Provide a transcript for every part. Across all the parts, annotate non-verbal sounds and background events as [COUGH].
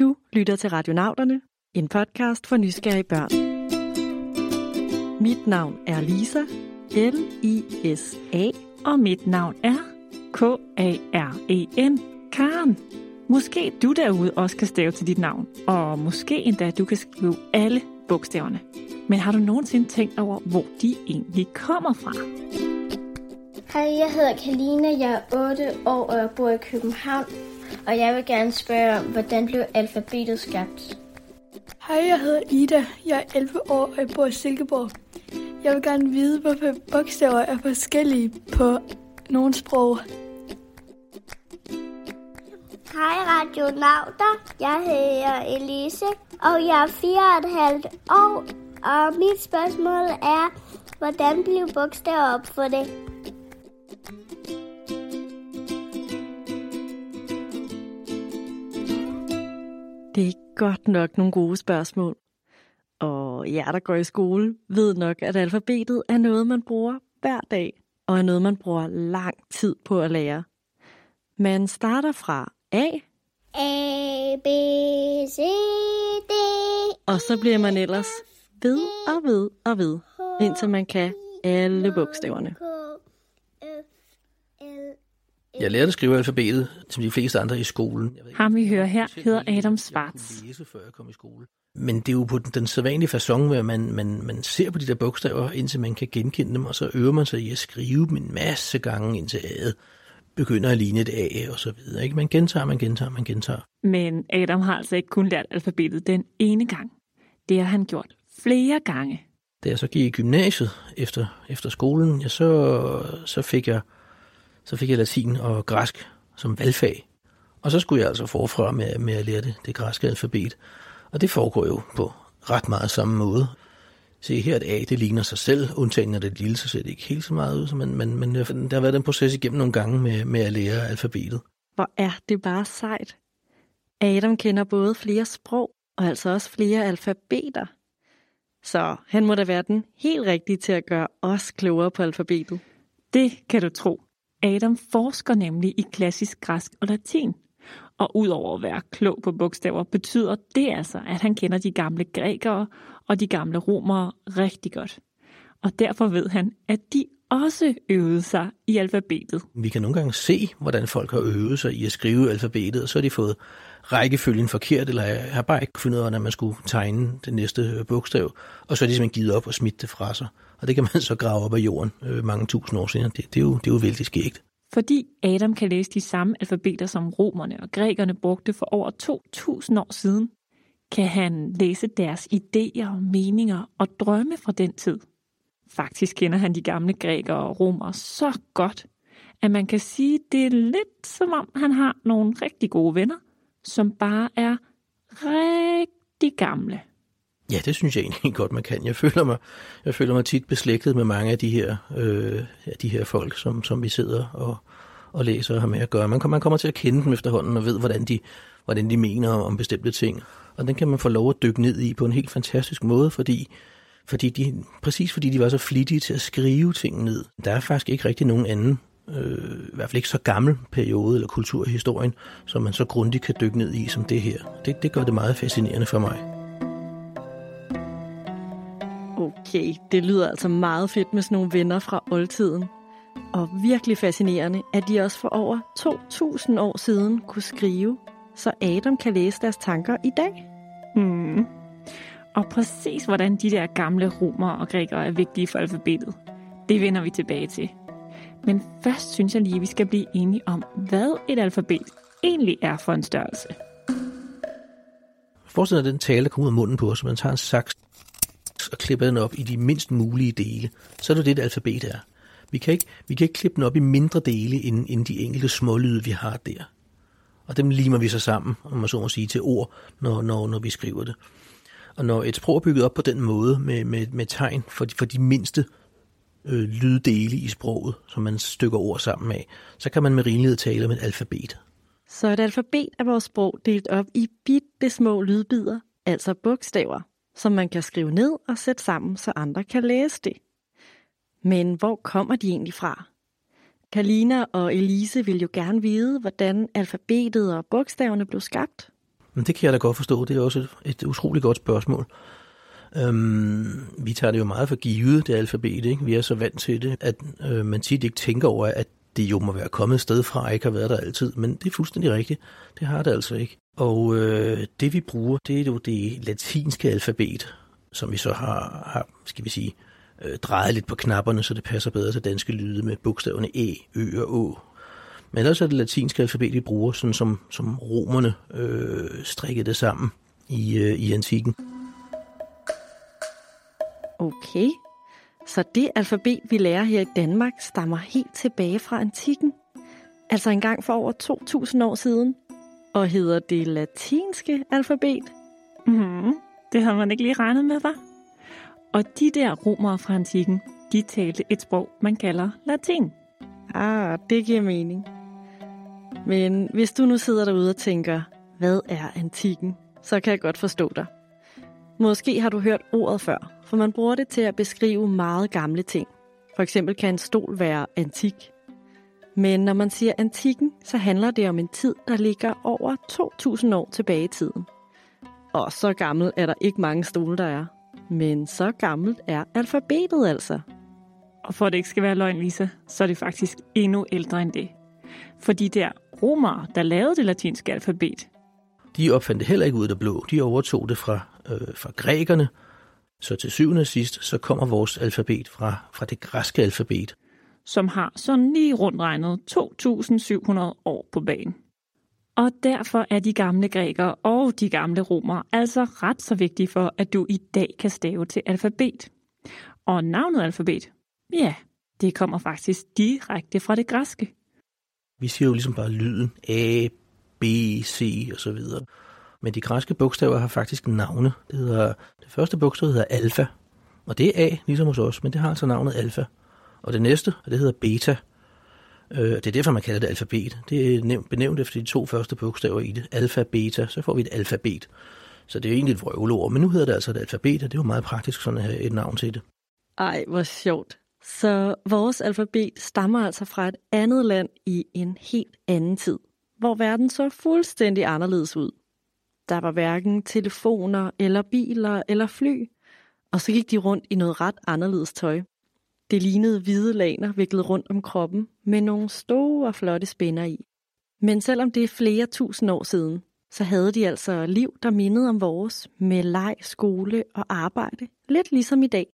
Du lytter til Radionauterne, en podcast for nysgerrige børn. Mit navn er Lisa, L-I-S-A, og mit navn er K-A-R-E-N, Karen. Måske du derude også kan stave til dit navn, og måske endda du kan skrive alle bogstaverne. Men har du nogensinde tænkt over, hvor de egentlig kommer fra? Hej, jeg hedder Kalina, jeg er 8 år og jeg bor i København. Og jeg vil gerne spørge, hvordan blev alfabetet skabt? Hej, jeg hedder Ida. Jeg er 11 år og jeg bor i Silkeborg. Jeg vil gerne vide, hvorfor bogstaver er forskellige på nogle sprog. Hej Radio Nauter. Jeg hedder Elise, og jeg er 4,5 år. Og mit spørgsmål er, hvordan blev bogstaver opfundet? Godt nok nogle gode spørgsmål. Og jer, der går i skole, ved nok, at alfabetet er noget, man bruger hver dag, og er noget, man bruger lang tid på at lære. Man starter fra A, A, B, C, D. og så bliver man ellers ved og ved og ved, indtil man kan alle bogstaverne. Jeg lærte at skrive alfabetet, som de fleste andre i skolen. Ham vi hører her hedder Adam Schwartz. kunne læse, før jeg kom i skole. Men det er jo på den, den sædvanlige façon, hvor man, man, man ser på de der bogstaver, indtil man kan genkende dem, og så øver man sig i at skrive dem en masse gange, indtil A'et begynder at ligne et A, og så videre. Ikke? Man gentager, man gentager, man gentager. Men Adam har altså ikke kun lært alfabetet den ene gang. Det har han gjort flere gange. Da jeg så gik i gymnasiet efter, efter skolen, ja, så, så, fik jeg, så fik jeg latin og græsk som valgfag. Og så skulle jeg altså forfra med, med at lære det, det græske alfabet. Og det foregår jo på ret meget samme måde. Se her, et A, det ligner sig selv, undtagen når det lille, så ser det ikke helt så meget ud. Men, men, men der har været den proces igennem nogle gange med, med at lære alfabetet. Hvor er det bare sejt. Adam kender både flere sprog og altså også flere alfabeter. Så han må da være den helt rigtige til at gøre os klogere på alfabetet. Det kan du tro. Adam forsker nemlig i klassisk græsk og latin. Og udover at være klog på bogstaver, betyder det altså, at han kender de gamle grækere og de gamle romere rigtig godt. Og derfor ved han, at de også øvede sig i alfabetet. Vi kan nogle gange se, hvordan folk har øvet sig i at skrive alfabetet, og så har de fået rækkefølgen forkert, eller har bare ikke fundet ud af, hvordan man skulle tegne det næste øh, bogstav, og så er de simpelthen givet op og smidt det fra sig. Og det kan man [LAUGHS] så grave op af jorden øh, mange tusind år senere. Det, det, er jo, det er jo vældig skægt. Fordi Adam kan læse de samme alfabeter, som romerne og grækerne brugte for over 2000 år siden, kan han læse deres idéer, meninger og drømme fra den tid. Faktisk kender han de gamle grækere og romere så godt, at man kan sige, det er lidt som om han har nogle rigtig gode venner, som bare er rigtig gamle. Ja, det synes jeg egentlig [LAUGHS] godt, man kan. Jeg føler mig, jeg føler mig tit beslægtet med mange af de her, øh, af de her folk, som, som vi sidder og, og læser og har med at gøre. Man, man kommer til at kende dem efterhånden og ved, hvordan de, hvordan de mener om bestemte ting. Og den kan man få lov at dykke ned i på en helt fantastisk måde, fordi, fordi de, præcis fordi de var så flittige til at skrive ting ned. Der er faktisk ikke rigtig nogen anden, øh, i hvert fald ikke så gammel periode eller kultur i historien, som man så grundigt kan dykke ned i som det her. Det, det gør det meget fascinerende for mig. Okay, det lyder altså meget fedt med sådan nogle venner fra oldtiden. Og virkelig fascinerende, at de også for over 2000 år siden kunne skrive, så Adam kan læse deres tanker i dag. Hmm. Og præcis hvordan de der gamle romere og grækere er vigtige for alfabetet, det vender vi tilbage til. Men først synes jeg lige, at vi skal blive enige om, hvad et alfabet egentlig er for en størrelse. Forestil dig den tale, der kommer ud af munden på os, man tager en saks og klipper den op i de mindst mulige dele. Så er det det, et alfabet er. Vi kan ikke, vi kan ikke klippe den op i mindre dele, end, end de enkelte smålyde, vi har der. Og dem limer vi så sammen, om man så må sige, til ord, når, når, når vi skriver det. Og når et sprog er bygget op på den måde, med, med, med tegn for de, for de mindste øh, lyddele i sproget, som man stykker ord sammen af, så kan man med rimelighed tale om et alfabet. Så et alfabet er vores sprog delt op i bitte små lydbider, altså bogstaver, som man kan skrive ned og sætte sammen, så andre kan læse det. Men hvor kommer de egentlig fra? Kalina og Elise vil jo gerne vide, hvordan alfabetet og bogstaverne blev skabt. Men det kan jeg da godt forstå. Det er også et, et utroligt godt spørgsmål. Øhm, vi tager det jo meget for givet, det alfabet. Ikke? Vi er så vant til det, at øh, man tit ikke tænker over, at det jo må være kommet et sted fra, ikke har været der altid. Men det er fuldstændig rigtigt. Det har det altså ikke. Og øh, det vi bruger, det er jo det latinske alfabet, som vi så har, har skal vi sige, øh, drejet lidt på knapperne, så det passer bedre til danske lyde med bogstaverne E, Ø og Å. Men ellers er det latinske alfabet, vi bruger, sådan som, som romerne øh, strikkede det sammen i, øh, i antikken. Okay, så det alfabet, vi lærer her i Danmark, stammer helt tilbage fra antikken. Altså engang for over 2.000 år siden. Og hedder det latinske alfabet. Mm, det har man ikke lige regnet med, var. Og de der romere fra antikken, de talte et sprog, man kalder latin. Ah, det giver mening. Men hvis du nu sidder derude og tænker, hvad er antikken, så kan jeg godt forstå dig. Måske har du hørt ordet før, for man bruger det til at beskrive meget gamle ting. For eksempel kan en stol være antik. Men når man siger antikken, så handler det om en tid, der ligger over 2.000 år tilbage i tiden. Og så gammel er der ikke mange stole, der er. Men så gammelt er alfabetet altså. Og for at det ikke skal være løgn, Lisa, så er det faktisk endnu ældre end det. For de der romere, der lavede det latinske alfabet, De opfandt det heller ikke ud af det blå. De overtog det fra, øh, fra grækerne. Så til syvende og sidst, så kommer vores alfabet fra, fra det græske alfabet. som har sådan lige rundt regnet 2.700 år på banen. Og derfor er de gamle grækere og de gamle romere altså ret så vigtige for, at du i dag kan stave til alfabet. Og navnet alfabet, ja, det kommer faktisk direkte fra det græske. Vi siger jo ligesom bare lyden A, B, C og så videre. Men de græske bogstaver har faktisk navne. Det, hedder, det første bogstav hedder alfa, og det er A, ligesom hos os, men det har altså navnet alfa. Og det næste, det hedder beta. Øh, Det er derfor, man kalder det alfabet. Det er benævnt efter de to første bogstaver i det. Alfa, beta, så får vi et alfabet. Så det er egentlig et vrøvleord, men nu hedder det altså et alfabet, og det er jo meget praktisk sådan at have et navn til det. Ej, hvor sjovt. Så vores alfabet stammer altså fra et andet land i en helt anden tid, hvor verden så fuldstændig anderledes ud. Der var hverken telefoner eller biler eller fly, og så gik de rundt i noget ret anderledes tøj. Det lignede hvide laner viklet rundt om kroppen med nogle store flotte spænder i. Men selvom det er flere tusind år siden, så havde de altså liv, der mindede om vores, med leg, skole og arbejde, lidt ligesom i dag.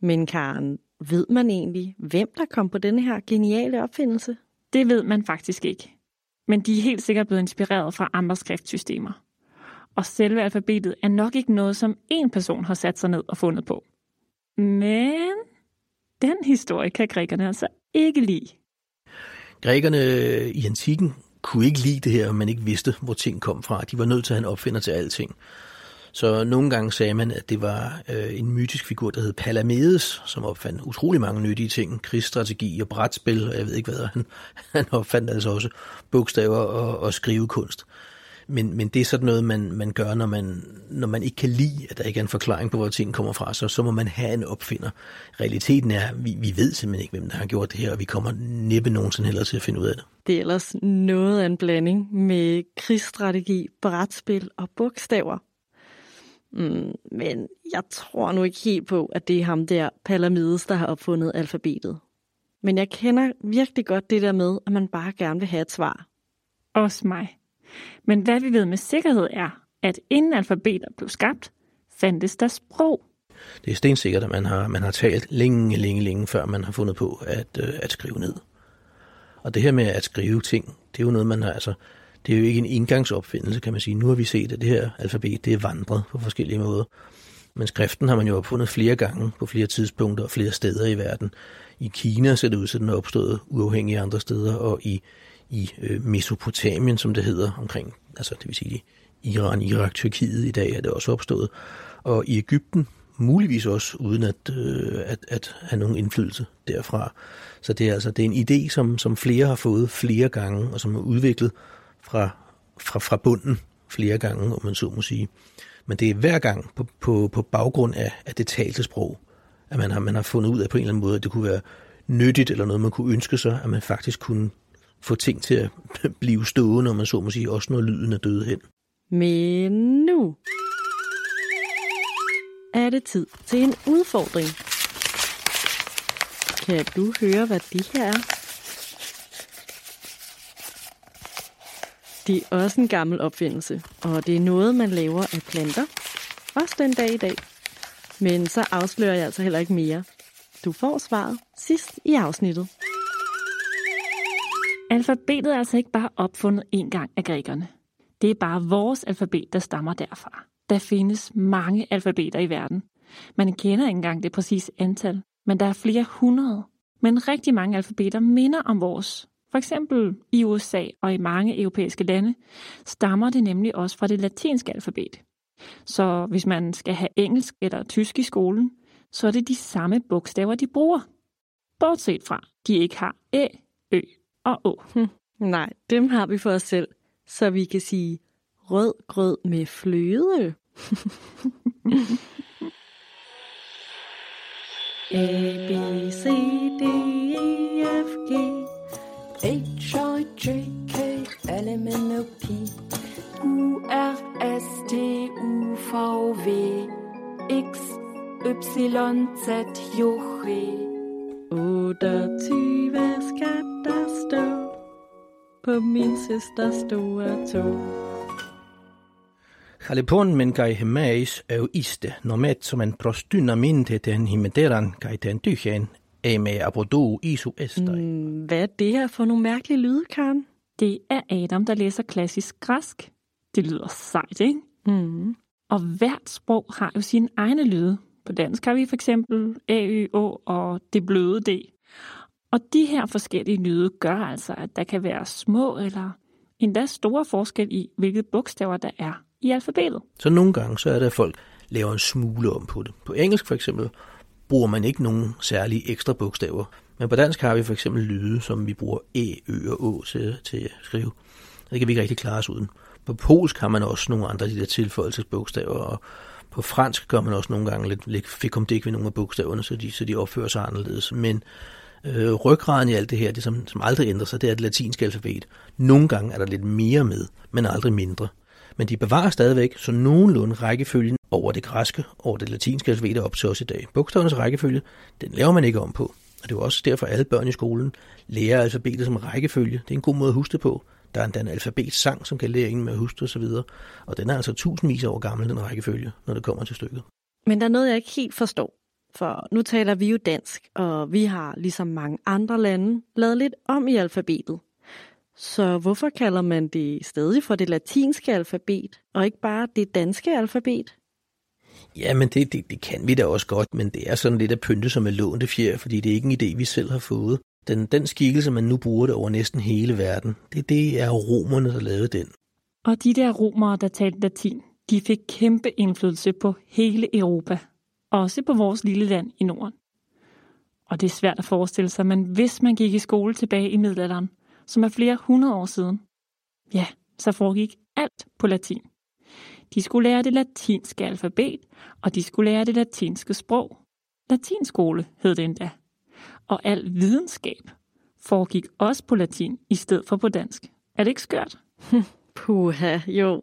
Men Karen, ved man egentlig, hvem der kom på denne her geniale opfindelse? Det ved man faktisk ikke. Men de er helt sikkert blevet inspireret fra andre skriftsystemer. Og selve alfabetet er nok ikke noget, som én person har sat sig ned og fundet på. Men den historie kan grækerne altså ikke lide. Grækerne i antikken kunne ikke lide det her, man ikke vidste, hvor ting kom fra. De var nødt til at have en opfinder til alting. Så nogle gange sagde man, at det var øh, en mytisk figur, der hed Palamedes, som opfandt utrolig mange nyttige ting. Krigsstrategi og brætspil, og jeg ved ikke hvad. Han, [LAUGHS] han opfandt altså også bogstaver og, og skrivekunst. Men, men det er sådan noget, man, man gør, når man, når man ikke kan lide, at der ikke er en forklaring på, hvor ting kommer fra, så, så må man have en opfinder. Realiteten er, vi, vi ved simpelthen ikke, hvem der har gjort det her, og vi kommer næppe nogensinde heller til at finde ud af det. Det er ellers noget af en blanding med krigsstrategi, brætspil og bogstaver. Mm, men jeg tror nu ikke helt på, at det er ham der, Palamedes, der har opfundet alfabetet. Men jeg kender virkelig godt det der med, at man bare gerne vil have et svar. Også mig. Men hvad vi ved med sikkerhed er, at inden alfabeter blev skabt, fandtes der sprog. Det er stensikkert, at man har, man har talt længe, længe, længe, før man har fundet på at, øh, at skrive ned. Og det her med at skrive ting, det er jo noget, man har, altså, det er jo ikke en indgangsopfindelse, kan man sige. Nu har vi set, at det her alfabet, det er vandret på forskellige måder. Men skriften har man jo opfundet flere gange på flere tidspunkter og flere steder i verden. I Kina ser det ud, til, at den er opstået uafhængigt andre steder, og i, i øh, Mesopotamien, som det hedder, omkring, altså det vil sige Iran, Irak, Tyrkiet i dag er det også opstået. Og i Ægypten, muligvis også uden at, øh, at, at have nogen indflydelse derfra. Så det er altså det er en idé, som, som flere har fået flere gange, og som er udviklet fra, fra, fra bunden flere gange, om man så må sige. Men det er hver gang på, på, på baggrund af, af det talte sprog, at man har, man har fundet ud af på en eller anden måde, at det kunne være nyttigt, eller noget, man kunne ønske sig, at man faktisk kunne få ting til at [LAUGHS] blive stående, når man så må sige, også når lyden er døde hen. Men nu er det tid til en udfordring. Kan du høre, hvad det her er? Det er også en gammel opfindelse, og det er noget, man laver af planter. Også den dag i dag. Men så afslører jeg altså heller ikke mere. Du får svaret sidst i afsnittet. Alfabetet er altså ikke bare opfundet en gang af grækerne. Det er bare vores alfabet, der stammer derfra. Der findes mange alfabeter i verden. Man kender ikke engang det præcise antal, men der er flere hundrede. Men rigtig mange alfabeter minder om vores. For eksempel i USA og i mange europæiske lande stammer det nemlig også fra det latinske alfabet. Så hvis man skal have engelsk eller tysk i skolen, så er det de samme bogstaver, de bruger. Bortset fra, de ikke har æ, ø og å. Hm. Nej, dem har vi for os selv, så vi kan sige rød grød med fløde. [LAUGHS] A, B, C, D, E, F, G. H, I, J, K, L, M, N, O, P, U, R, S, T, U, V, W, X, Y, Z, J, 28 skal der stå på min søsters store tog. Chalepon men kai hemais eu iste nomet som en prostyna minte ten himederan kai ten tychen eme apodu isu estai. Mm, hvad er det her for nogle mærkelige lyde, Karen? Det er Adam, der læser klassisk græsk. Det lyder sejt, ikke? Mm. Og hvert sprog har jo sine egne lyde. På dansk har vi for eksempel AYO Ø, Å og det bløde D. Og de her forskellige lyde gør altså, at der kan være små eller endda store forskel i, hvilke bogstaver der er i alfabetet. Så nogle gange så er det, at folk laver en smule om på det. På engelsk for eksempel bruger man ikke nogen særlige ekstra bogstaver. Men på dansk har vi for eksempel lyde, som vi bruger æ, ø og å til, til at skrive. Det kan vi ikke rigtig klare os uden. På polsk har man også nogle andre af de der tilføjelsesbogstaver, og på fransk gør man også nogle gange lidt, lidt fikumdik ved nogle af bogstaverne, så de, så de opfører sig anderledes. Men øh, ryggraden i alt det her, det som, som aldrig ændrer sig, det er det latinske alfabet. Nogle gange er der lidt mere med, men aldrig mindre. Men de bevarer stadigvæk så nogenlunde rækkefølgen over det græske, over det latinske alfabet op til os i dag. Bogstavernes rækkefølge, den laver man ikke om på. Og det er jo også derfor, at alle børn i skolen lærer alfabetet som rækkefølge. Det er en god måde at huske det på. Der er endda en alfabetsang, som kan lære en med at huske osv. Og den er altså tusindvis af år gammel, den rækkefølge, når det kommer til stykket. Men der er noget, jeg ikke helt forstår. For nu taler vi jo dansk, og vi har, ligesom mange andre lande, lavet lidt om i alfabetet. Så hvorfor kalder man det stadig for det latinske alfabet, og ikke bare det danske alfabet? Ja, men det, det, det kan vi da også godt, men det er sådan lidt at pynte som en lånte fjer, fordi det er ikke en idé, vi selv har fået. Den, den skikkelse, man nu bruger det over næsten hele verden, det, det er romerne, der lavede den. Og de der romere, der talte latin, de fik kæmpe indflydelse på hele Europa. Også på vores lille land i Norden. Og det er svært at forestille sig, men hvis man gik i skole tilbage i middelalderen, som er flere hundrede år siden, ja, så foregik alt på latin. De skulle lære det latinske alfabet, og de skulle lære det latinske sprog. Latinskole hed det endda. Og al videnskab foregik også på latin i stedet for på dansk. Er det ikke skørt? [LAUGHS] Puha, jo.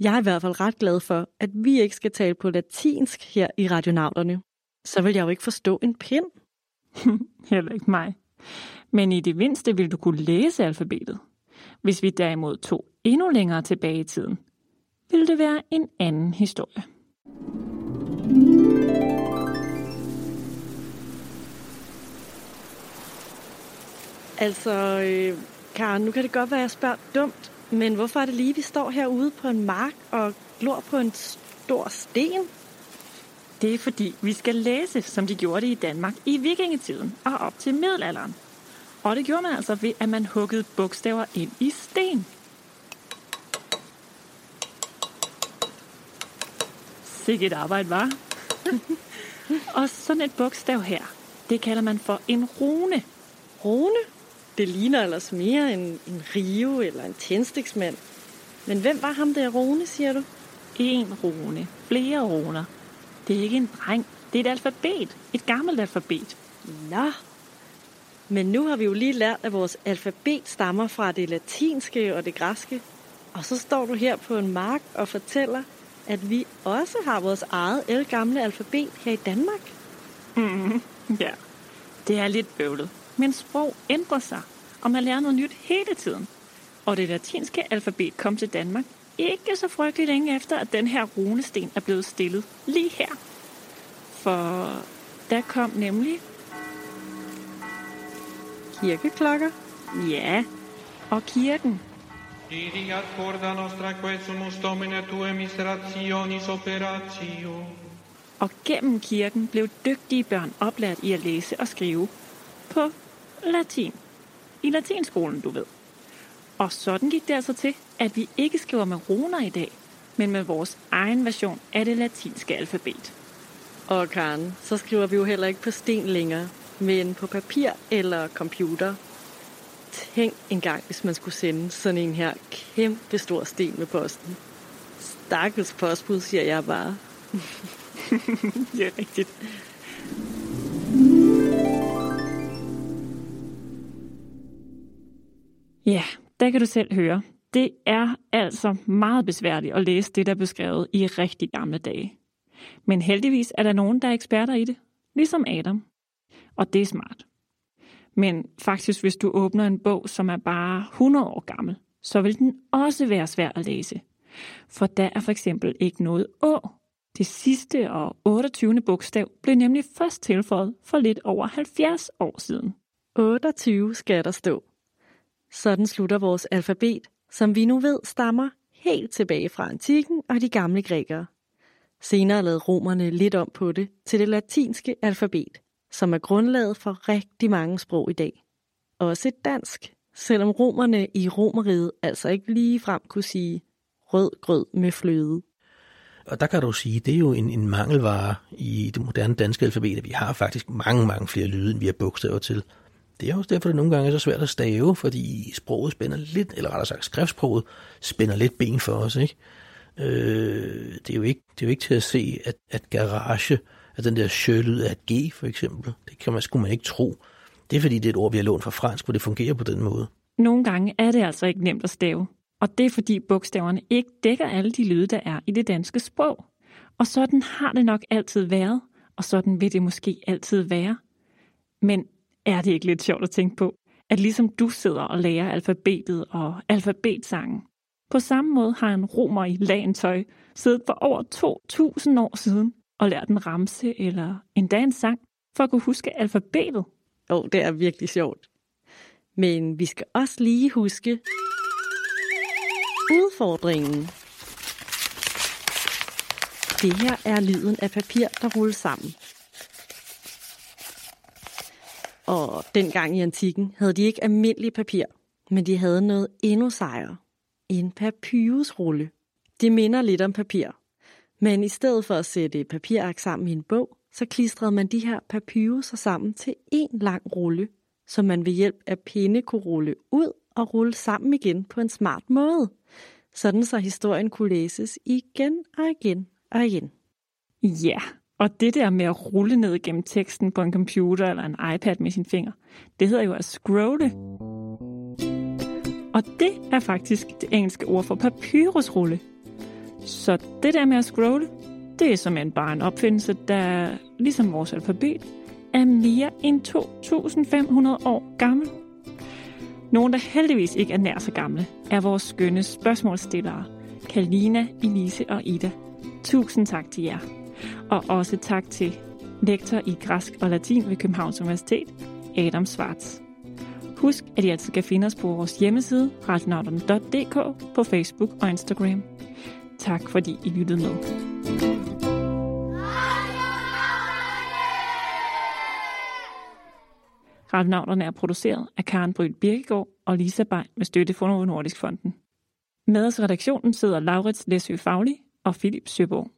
Jeg er i hvert fald ret glad for, at vi ikke skal tale på latinsk her i Radionauterne. Så vil jeg jo ikke forstå en pind. [LAUGHS] Heller ikke mig. Men i det mindste vil du kunne læse alfabetet. Hvis vi derimod tog endnu længere tilbage i tiden, ville det være en anden historie. Altså, øh, Karen, nu kan det godt være, at jeg spørger dumt, men hvorfor er det lige, vi står herude på en mark og glor på en stor sten? Det er fordi, vi skal læse, som de gjorde det i Danmark i vikingetiden og op til middelalderen. Og det gjorde man altså ved, at man huggede bogstaver ind i sten. Sikkert arbejde, var. [LAUGHS] og sådan et bogstav her, det kalder man for en rune. Rune? Det ligner ellers mere en, en rive eller en tændstiksmand. Men hvem var ham der Rune, siger du? En rune. Flere runer. Det er ikke en dreng. Det er et alfabet. Et gammelt alfabet. Nå. Men nu har vi jo lige lært, at vores alfabet stammer fra det latinske og det græske. Og så står du her på en mark og fortæller, at vi også har vores eget gamle alfabet her i Danmark. Mm, [LAUGHS] ja, det er lidt bøvlet. Men sprog ændrer sig, og man lærer noget nyt hele tiden. Og det latinske alfabet kom til Danmark ikke så frygtelig længe efter, at den her runesten er blevet stillet lige her. For der kom nemlig kirkeklokker. Ja, og kirken. Iriat corda nostra quesumus domine tue miserationis operatio. Og gennem kirken blev dygtige børn oplært i at læse og skrive på latin. I latinskolen, du ved. Og sådan gik det altså til, at vi ikke skriver med runer i dag, men med vores egen version af det latinske alfabet. Og Karen, så skriver vi jo heller ikke på sten længere, men på papir eller computer. Tænk engang, hvis man skulle sende sådan en her kæmpe stor sten med posten. Stakkels postbud, siger jeg bare. [LAUGHS] det er rigtigt. Der kan du selv høre. Det er altså meget besværligt at læse det, der er beskrevet i rigtig gamle dage. Men heldigvis er der nogen, der er eksperter i det, ligesom Adam. Og det er smart. Men faktisk, hvis du åbner en bog, som er bare 100 år gammel, så vil den også være svær at læse. For der er for eksempel ikke noget å. Det sidste og 28. bogstav blev nemlig først tilføjet for lidt over 70 år siden. 28 skal der stå. Sådan slutter vores alfabet, som vi nu ved stammer helt tilbage fra antikken og de gamle grækere. Senere lavede romerne lidt om på det til det latinske alfabet, som er grundlaget for rigtig mange sprog i dag. Også et dansk, selvom romerne i romeriet altså ikke lige frem kunne sige rød grød med fløde. Og der kan du sige, det er jo en, en mangelvare i det moderne danske alfabet, at vi har faktisk mange, mange flere lyde, end vi har bogstaver til. Det er også derfor, det nogle gange er så svært at stave, fordi sproget spænder lidt, eller rettere sagt skriftsproget, spænder lidt ben for os. Ikke? Øh, det, er jo ikke, det er jo ikke til at se, at, at garage, at den der sjølyd er et G for eksempel. Det kan man, skulle man ikke tro. Det er fordi, det er et ord, vi har lånt fra fransk, hvor det fungerer på den måde. Nogle gange er det altså ikke nemt at stave. Og det er fordi bogstaverne ikke dækker alle de lyde, der er i det danske sprog. Og sådan har det nok altid været, og sådan vil det måske altid være. Men er det ikke lidt sjovt at tænke på, at ligesom du sidder og lærer alfabetet og alfabetsangen, på samme måde har en romer i lagentøj siddet for over 2.000 år siden og lært en ramse eller endda en sang for at kunne huske alfabetet. Jo, oh, det er virkelig sjovt. Men vi skal også lige huske udfordringen. Det her er lyden af papir, der rulles sammen. Og dengang i antikken havde de ikke almindelig papir, men de havde noget endnu sejere. En papyrusrulle. Det minder lidt om papir. Men i stedet for at sætte papirark sammen i en bog, så klistrede man de her papyruser sammen til en lang rulle, som man ved hjælp af pinde kunne rulle ud og rulle sammen igen på en smart måde. Sådan så historien kunne læses igen og igen og igen. Ja, og det der med at rulle ned gennem teksten på en computer eller en iPad med sin finger, det hedder jo at scrolle. Og det er faktisk det engelske ord for papyrusrulle. Så det der med at scrolle, det er som en bare en opfindelse, der ligesom vores alfabet er mere end 2.500 år gammel. Nogle, der heldigvis ikke er nær så gamle, er vores skønne spørgsmålstillere, Kalina, Elise og Ida. Tusind tak til jer. Og også tak til lektor i græsk og latin ved Københavns Universitet, Adam Schwartz. Husk, at I altid kan finde os på vores hjemmeside, radionauten.dk, på Facebook og Instagram. Tak fordi I lyttede med. Radionauterne er produceret af Karen Bryl Birkegaard og Lisa Bein med støtte fra Novo Nordisk Fonden. Med os i redaktionen sidder Laurits Læsø Fagli og Philip Søborg.